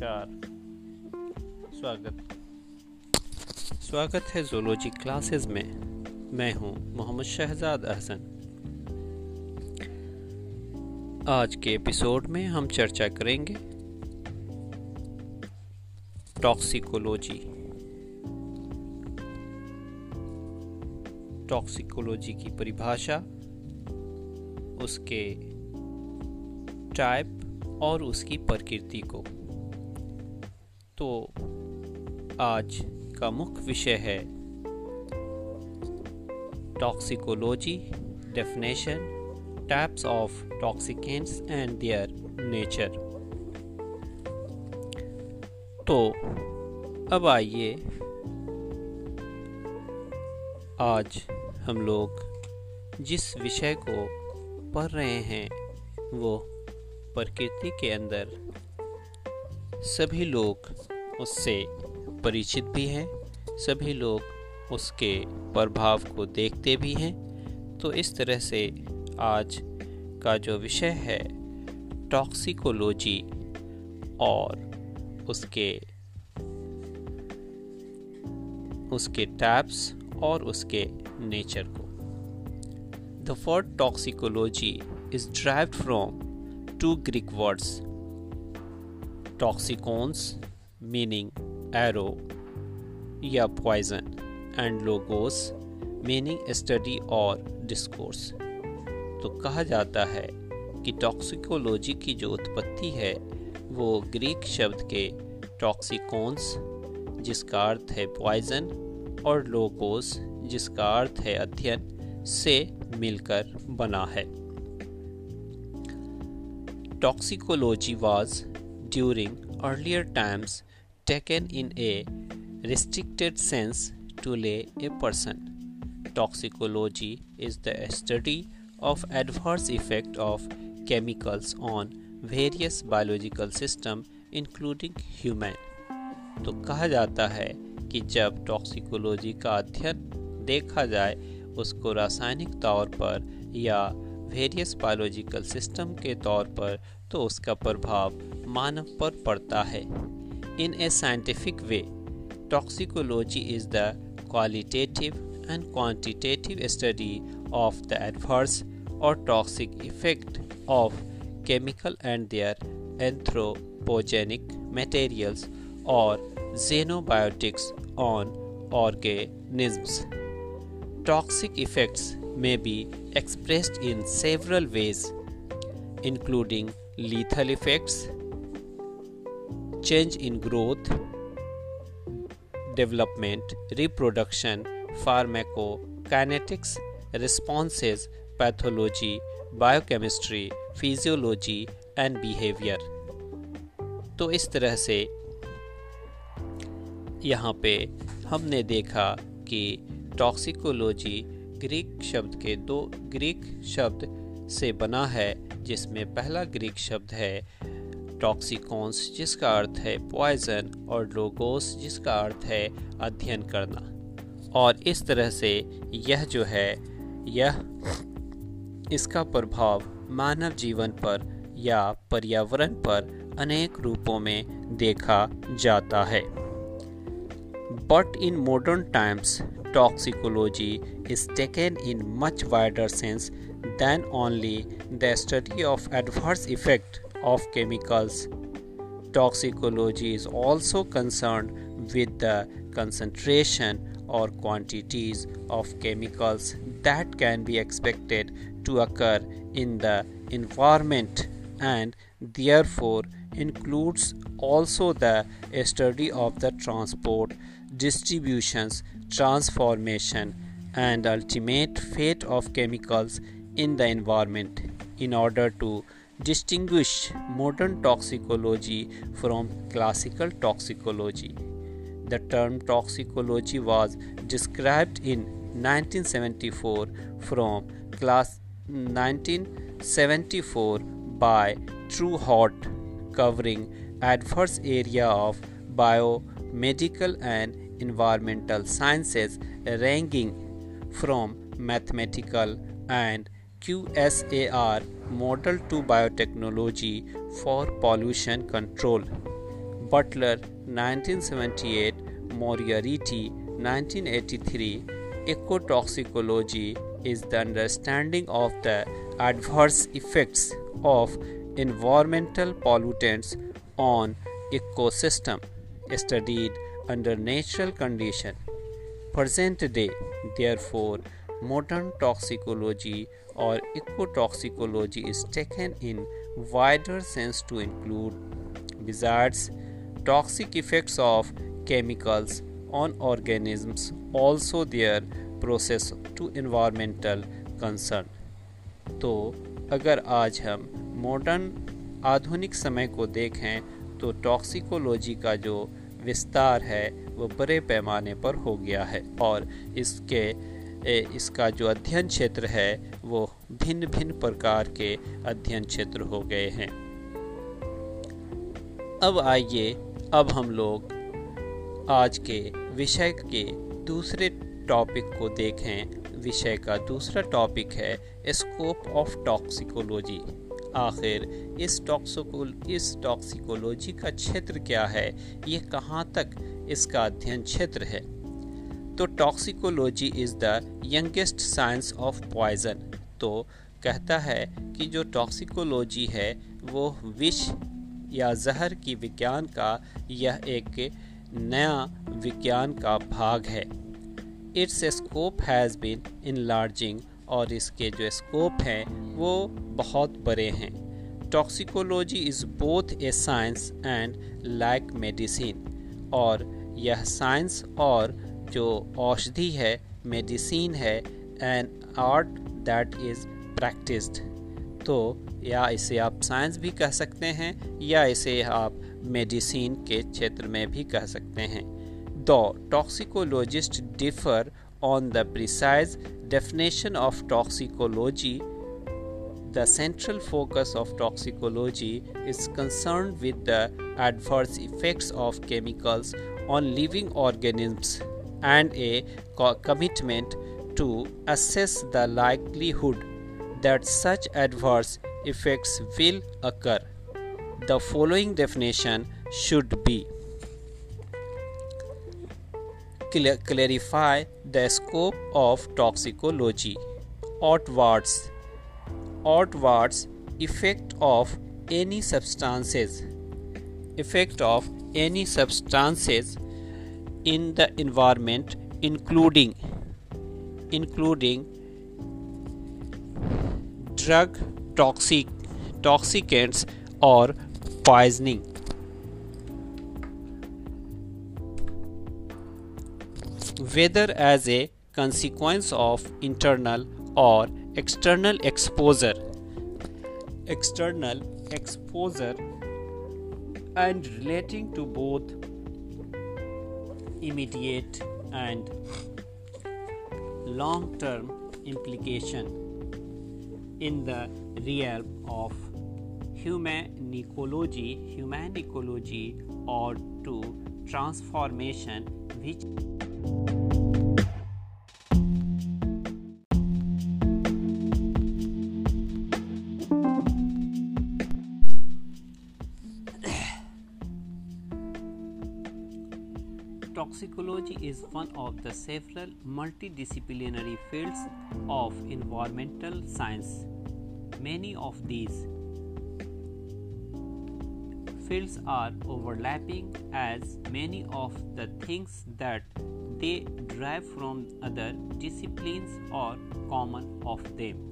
नमस्कार। स्वागत। स्वागत है जोलॉजी क्लासेस में। मैं हूँ मोहम्मद शहजाद अहसन। आज के एपिसोड में हम चर्चा करेंगे टॉक्सिकोलॉजी टॉक्सिकोलॉजी की परिभाषा, उसके टाइप और उसकी प्रकृति को। तो आज का मुख्य विषय है toxicology definition types of toxicants and their nature तो अब आइए आज हम लोग जिस विषय को पढ़ रहे हैं वो प्रकृति के अंदर सभी लोग उससे परिचित भी हैं। सभी लोग उसके प्रभाव को देखते भी हैं। तो इस तरह से आज का जो विषय है टॉक्सिकोलॉजी और उसके उसके टैप्स और उसके नेचर को। The word toxicology is derived from two Greek words toxicons, meaning arrow, या poison, and logos, meaning study or discourse. तो कहा जाता है कि टॉक्सिकोलॉजी की जो उत्पत्ति है वो ग्रीक शब्द के टॉक्सिकोन्स जिसका अर्थ है पॉइजन और लोगोस जिसका अर्थ है अध्ययन से मिलकर बना है Toxicology was, during earlier times, taken in a restricted sense to lay a person. Toxicology is the study of adverse effect of chemicals on various biological system including human. तो कहा जाता है कि जब टॉक्सिकोलॉजी का अध्ययन देखा जाए उसको रासायनिक तौर पर या वेरियस बायोलॉजिकल सिस्टम के तौर पर तो उसका प्रभाव मानव पर पड़ता है in a scientific way. Toxicology is the qualitative and quantitative study of the adverse or toxic effect of chemical and their anthropogenic materials or xenobiotics on organisms. Toxic effects may be expressed in several ways, including lethal effects, change in growth development reproduction pharmacokinetics responses pathology biochemistry physiology and behaviour तो इस तरह से यहाँ पे हमने देखा कि toxicology Greek शब्द के दो ग्रीक शब्द से बना है, जिसमें पहला ग्रीक शब्द है टॉक्सिकॉन्स जिसका अर्थ है पॉइजन और लोगोस जिसका अर्थ है अध्ययन करना। और इस तरह से यह जो है, यह इसका प्रभाव मानव जीवन पर या पर्यावरण पर अनेक रूपों में देखा जाता है। But in modern times toxicology is taken in much wider sense than only the study of adverse effect. Of chemicals. Toxicology is also concerned with the concentration or quantities of chemicals that can be expected to occur in the environment and therefore includes also the study of the transport distributions transformation, and ultimate fate of chemicals in the environment in order to distinguish modern toxicology from classical toxicology. The term toxicology was described in 1974 from class 1974 by Trueheart covering adverse area of biomedical and environmental sciences ranging from mathematical and QSAR model to biotechnology for pollution control. Butler 1978, Moriarty 1983. Ecotoxicology is the understanding of the adverse effects of environmental pollutants on ecosystem studied under natural condition present day therefore modern toxicology or ecotoxicology is taken in wider sense to include besides toxic effects of chemicals on organisms also their process to environmental concern तो अगर आज हम modern आधुनिक समय को देखें तो toxicology का जो विस्तार है वो बड़े पैमाने पर हो गया है और इसके इसका जो अध्ययन क्षेत्र है, वो भिन्न भिन्न प्रकार के अध्ययन क्षेत्र हो गए हैं। अब आइए, अब हम लोग आज के विषय के दूसरे टॉपिक को देखें। विषय का दूसरा टॉपिक है स्कोप ऑफ़ टॉक्सिकोलॉजी आखिर, इस टॉक्सिकोल इस टॉक्सिकोलॉजी का क्षेत्र क्या है? ये कहाँ तक इसका अध्ययन क्षेत्र है? तो toxicology is the youngest science of poison तो कहता है कि जो टॉक्सिकोलॉजी है, वो विष या जहर की विज्ञान का यह एक नया विज्ञान का भाग है। Its scope has been enlarging और इसके जो स्कोप हैं, वो बहुत बड़े हैं। Toxicology is both a science and like medicine और यह साइंस और जो औषधि है मेडिसिन है and art that is practised तो या इसे आप साइंस भी कह सकते हैं, या इसे आप मेडिसिन के क्षेत्र में भी कह सकते हैं। दो toxicologists differ on the precise definition of toxicology The central focus of toxicology is concerned with the adverse effects of chemicals on living organisms. And a commitment to assess the likelihood that such adverse effects will occur. The following definition should be clarify the scope of toxicology. Outwards. Outwards effect of any substances. Effect of any substances in the environment including including drug toxic toxicants or poisoning. Whether as a consequence of internal or external exposure external exposure and relating to both immediate and long term implication in the realm of human ecology, human ecology or to transformation which Toxicology is one of the several multidisciplinary fields of environmental science. Many of these fields are overlapping as many of the things that they derive from other disciplines are common of them.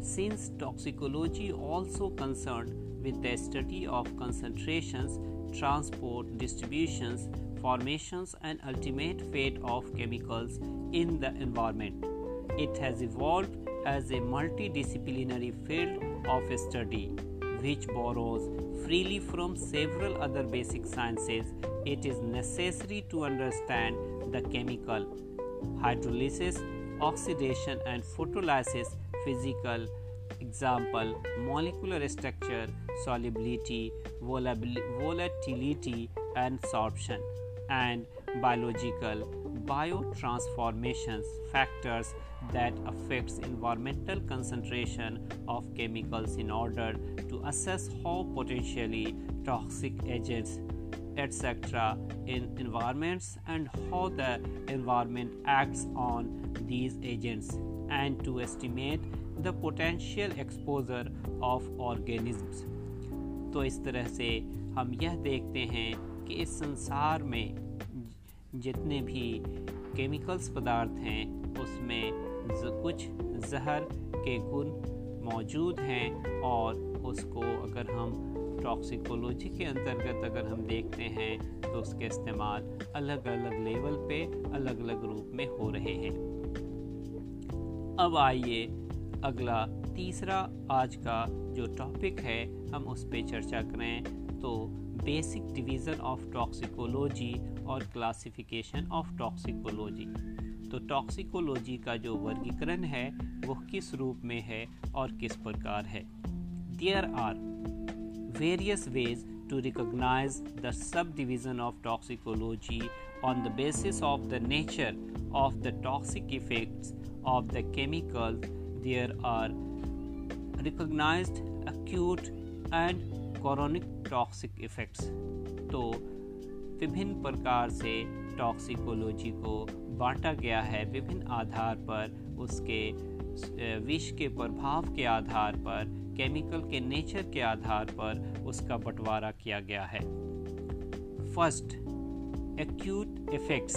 Since toxicology also concerned with the study of concentrations, transport, distributions, formations and ultimate fate of chemicals in the environment. It has evolved as a multidisciplinary field of study which borrows freely from several other basic sciences. It is necessary to understand the chemical hydrolysis, oxidation, and photolysis, physical example, molecular structure, solubility, volatility, and sorption and biological biotransformations factors that affects environmental concentration of chemicals in order to assess how potentially toxic agents etc. in environments and how the environment acts on these agents and to estimate the potential exposure of organisms तो इस तरह से हम यह देखते हैं कि इस संसार में जितने भी केमिकल्स पदार्थ हैं, उसमें कुछ जहर के गुण मौजूद हैं और उसको अगर हम टॉक्सिकोलॉजी के अंतर्गत अगर हम देखते हैं तो उसके इस्तेमाल अलग अलग लेवल पे अलग अलग रूप में हो रहे हैं। अब आइए अगला, तीसरा आज का जो टॉपिक है, हम उस पर चर्चा करें तो बेसिक डिवीज़न ऑफ़ टॉक्सिकोलॉजी और क्लासिफिकेशन ऑफ़ टॉक्सिकोलॉजी तो टॉक्सिकोलॉजी का जो वर्गीकरण है, वो किस रूप में है और किस प्रकार है? There are various ways to recognise the subdivision of toxicology on the basis of the nature of the toxic effects of the chemical there are recognised acute and chronic toxic effects तो विभिन्न प्रकार से toxicology को बांटा गया है, विभिन्न आधार पर उसके विष के प्रभाव के आधार पर केमिकल के नेचर के आधार पर उसका बंटवारा किया गया है। First acute effects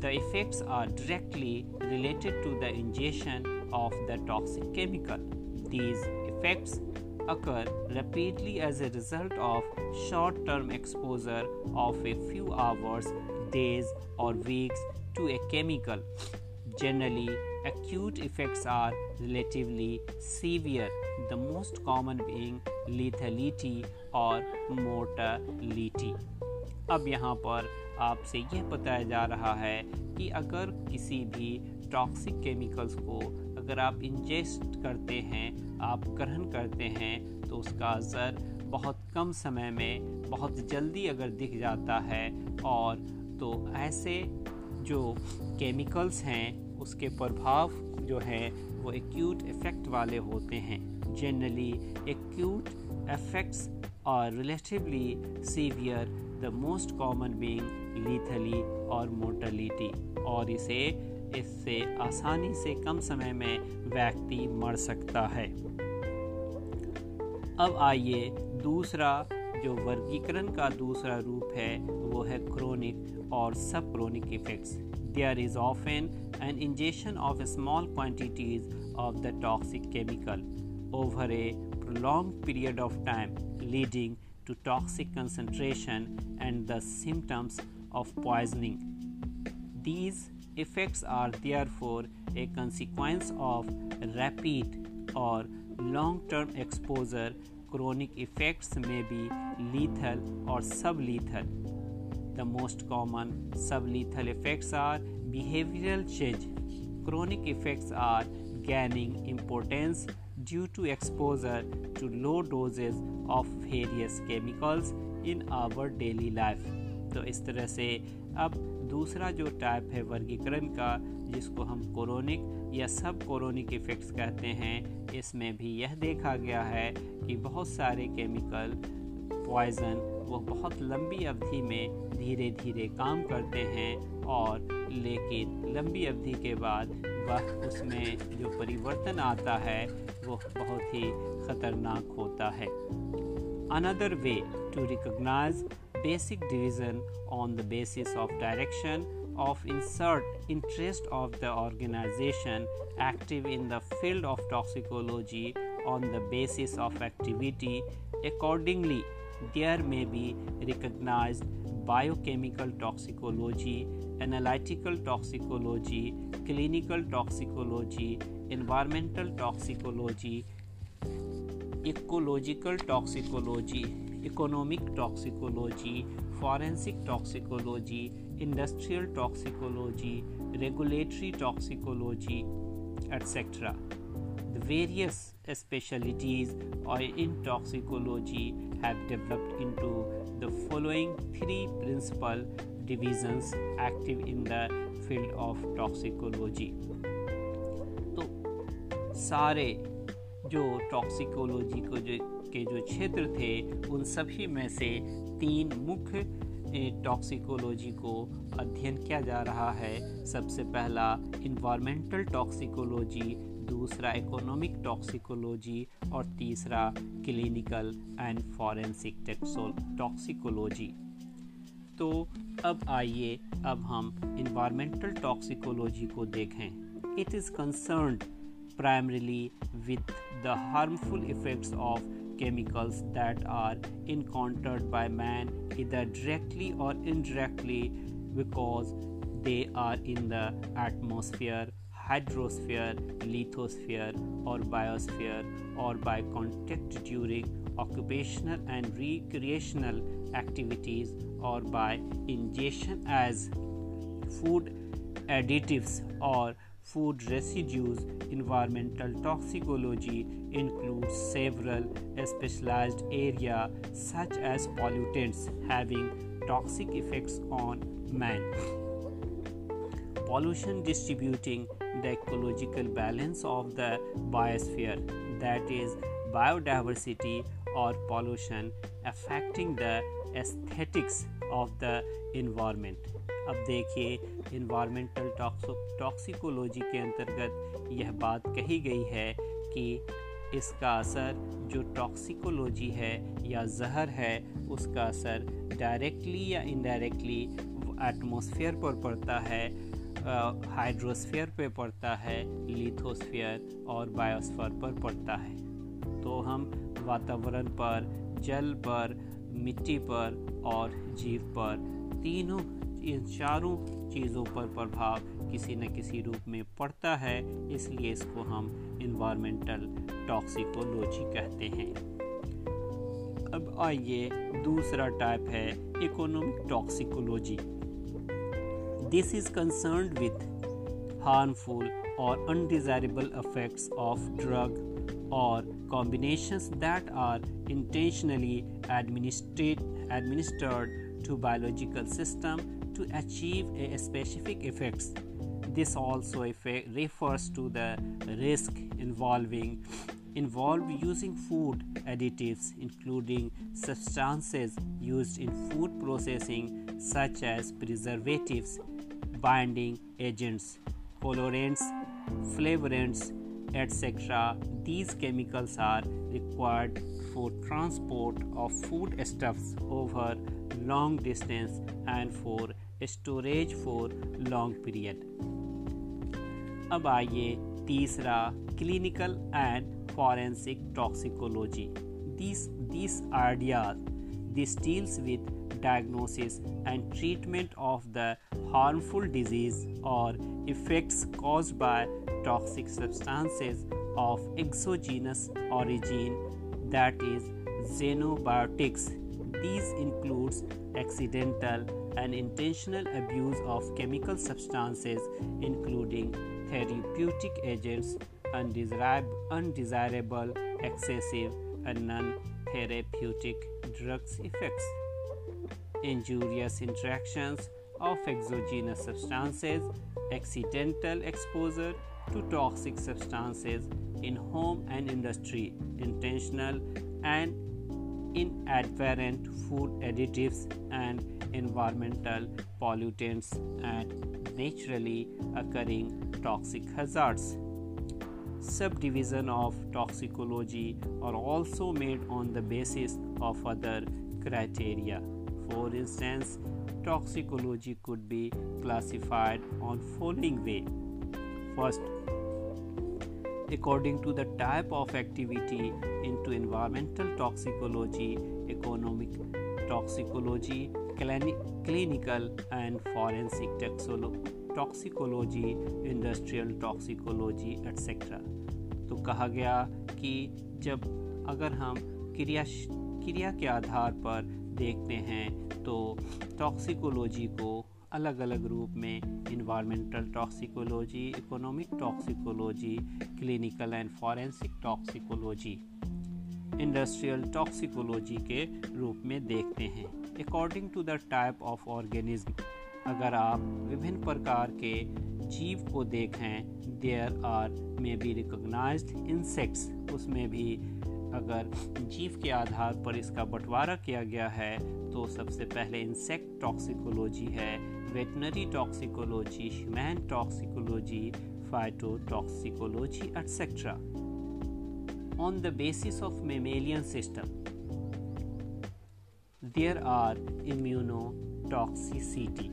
the effects are directly related to the ingestion of the toxic chemical these effects occur rapidly as a result of short term exposure of a few hours, days, or weeks to a chemical. Generally, acute effects are relatively severe, the most common being lethality or mortality. अब यहाँ पर आपसे यह बताया जा रहा है कि अगर किसी भी टॉक्सिक केमिकल्स को अगर आप इंजेस्ट करते हैं, आप ग्रहण करते हैं तो उसका असर बहुत कम समय में, बहुत जल्दी अगर दिख जाता है और तो ऐसे जो केमिकल्स हैं, उसके प्रभाव जो हैं, वो एक्यूट इफ़ेक्ट वाले होते हैं। जनरली एक्यूट इफेक्ट्स और relatively severe the most common being lethally और मोर्टलिटी और इसे इससे आसानी से कम समय में व्यक्ति मर सकता है। अब आइए दूसरा, जो वर्गीकरण का दूसरा रूप है, वो है क्रोनिक और subchronic effects there is often an injection of small quantities of the toxic chemical over a prolong period of time leading to toxic concentration and the symptoms of poisoning these effects are therefore a consequence of rapid or long term exposure. Chronic effects may be lethal or sublethal the most common sublethal effects are behavioral change. Chronic effects are gaining importance due to exposure to low doses of various chemicals in our daily life. तो इस तरह से अब दूसरा जो type है वर्गीकरण का, जिसको हम कोरोनिक या सब कोरोनिक इफ़ेक्ट्स कहते हैं, इसमें भी यह देखा गया है कि बहुत सारे केमिकल पॉइज़न वो बहुत लंबी अवधि में धीरे धीरे काम करते हैं और लेकिन लंबी अवधि के बाद वह उसमें जो परिवर्तन आता है, वो बहुत ही ख़तरनाक होता है। Another way to recognize basic division on the basis of direction of insert interest of the organization active in the field of toxicology on the basis of activity. Accordingly there may be recognized biochemical toxicology analytical toxicology clinical toxicology environmental toxicology ecological toxicology. Economic toxicology forensic toxicology industrial toxicology regulatory toxicology etcetera the various specialities और in toxicology have developed into the following three principal divisions active in the field of toxicology तो सारे जो toxicology को जो के जो क्षेत्र थे, उन सभी में से तीन मुख्य टॉक्सिकोलॉजी को अध्ययन किया जा रहा है। सबसे पहला इन्वायरमेंटल टॉक्सिकोलॉजी दूसरा इकोनॉमिक टॉक्सिकोलॉजी और तीसरा क्लिनिकल एंड फॉरेंसिक टॉक्सिकोलॉजी तो अब आइए, अब हम इन्वायरमेंटल टॉक्सिकोलॉजी को देखें। It is concern primarily with the harmful effects of chemicals that are encountered by man either directly or indirectly because they are in the atmosphere hydrosphere lithosphere or biosphere or by contact during occupational and recreational activities or by ingestion as food additives or food residues, environmental toxicology includes several specialized areas such as pollutants having toxic effects on man. Pollution distributing the ecological balance of the biosphere, that is, biodiversity or pollution affecting the aesthetics of the environment. अब देखिए environmental toxicology के अंतर्गत यह बात कही गई है कि इसका असर जो टॉक्सिकोलॉजी है या जहर है, उसका असर डायरेक्टली या इनडायरेक्टली एटमॉस्फेयर पर पड़ता है हाइड्रोस्फेयर पर पड़ता है लिथोस्फेयर और बायोस्फेयर पर पड़ता है। तो हम वातावरण पर, जल पर, मिट्टी पर और जीव पर तीनों इन चारों चीज़ों पर प्रभाव किसी न किसी रूप में पड़ता है, इसलिए इसको हम इन्वायरमेंटल टॉक्सिकोलॉजी कहते हैं। अब आइए दूसरा टाइप है economic toxicology this is concern with harmful और undesirable effects of drug or combinations that are intentionally administered to biological system to achieve a specific effects. This also refers to the risk involving involved using food additives including substances used in food processing such as preservatives, binding agents, colorants, flavorants, etc. These chemicals are required for transport of foodstuffs over long distance and for storage for long period अब आइए तीसरा clinical and forensic toxicology this this ideas this deals with diagnosis and treatment of the harmful disease or effects caused by toxic substances of exogenous origin that is xenobiotics these includes accidental and intentional abuse of chemical substances, including therapeutic agents, undesirable, excessive, and non therapeutic drugs effects, injurious interactions of exogenous substances, accidental exposure to toxic substances in home and industry, intentional and inadvertent food additives and environmental pollutants and naturally occurring toxic hazards. Subdivision of toxicology are also made on the basis of other criteria. For instance, toxicology could be classified on following way. First, according to the type of activity into environmental toxicology, economic toxicology, clinical and forensic toxicology, industrial toxicology, etc. तो कहा गया कि जब अगर हम क्रिया क्रिया के आधार पर देखते हैं तो टॉक्सिकोलॉजी को अलग अलग रूप में environmental toxicology economic toxicology clinical and forensic toxicology industrial toxicology के रूप में देखते हैं according to the type of organism अगर आप विभिन्न प्रकार के जीव को देखें there are may be recognize insects उसमें भी अगर जीव के आधार पर इसका बंटवारा किया गया है तो सबसे पहले इंसेक्ट टॉक्सिकोलॉजी है veterinary toxicology human toxicology phytotoxicology etcetera on the basis of mammalian system there are immunotoxicity,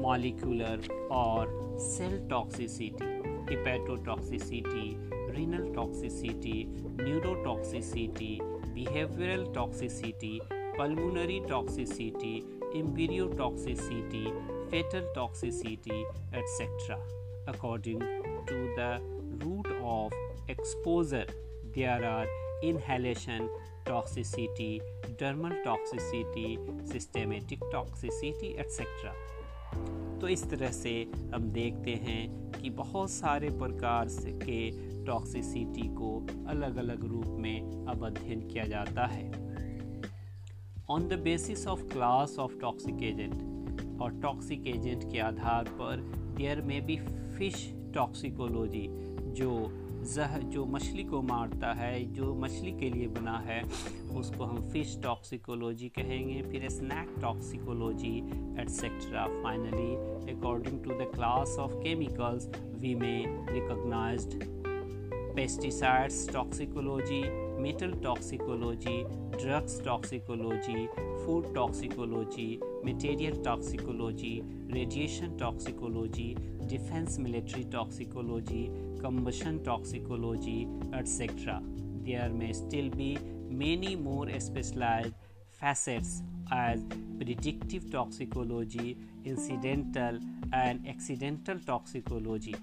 molecular or cell toxicity, hepatotoxicity, renal toxicity, neurotoxicity, behavioral toxicity, pulmonary toxicity, embryotoxicity, fetal toxicity, etc. According to the route of exposure, there are inhalation toxicity, dermal toxicity, systematic toxicity, etc. तो इस तरह से हम देखते हैं कि बहुत सारे प्रकार के टॉक्सिसिटी को अलग अलग रूप में अब अध्ययन किया जाता है on the basis of class of toxic agent और टॉक्सिक एजेंट के आधार पर देयर में भी फ़िश टॉक्सिकोलॉजी जो जह जो मछली को मारता है जो मछली के लिए बना है उसको हम फ़िश टॉक्सिकोलॉजी कहेंगे फिर snake toxicology etcetera finally according to the class of chemicals we may recognized pesticides toxicology metal toxicology drugs toxicology food toxicology material toxicology radiation toxicology defence military toxicology combustion toxicology, etc. There may still be many more specialized facets as predictive toxicology, incidental and accidental toxicology,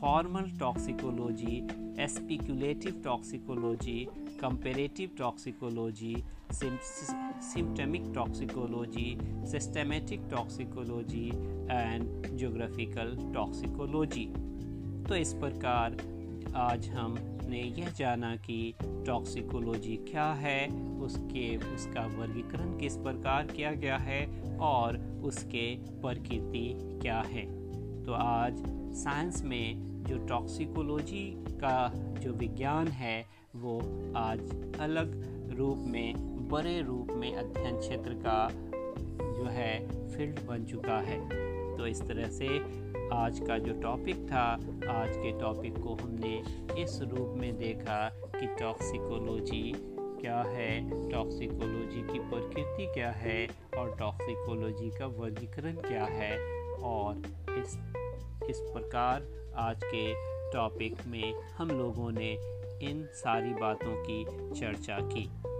formal toxicology, speculative toxicology, comparative toxicology, symptomic toxicology, systematic toxicology, and geographical toxicology. तो इस प्रकार आज हमने यह जाना कि toxicology क्या है, उसके, उसका वर्गीकरण किस प्रकार किया गया है और उसके प्रकृति क्या है। तो आज साइंस में जो टॉक्सिकोलॉजी का जो विज्ञान है, वो आज अलग रूप में, बड़े रूप में अध्ययन क्षेत्र का जो है, फ़ील्ड बन चुका है। तो इस तरह से आज का जो टॉपिक था, आज के टॉपिक को हमने इस रूप में देखा कि टॉक्सिकोलॉजी क्या है टॉक्सिकोलॉजी की प्रकृति क्या है और टॉक्सिकोलॉजी का वर्गीकरण क्या है और इस इस प्रकार आज के टॉपिक में हम लोगों ने इन सारी बातों की चर्चा की।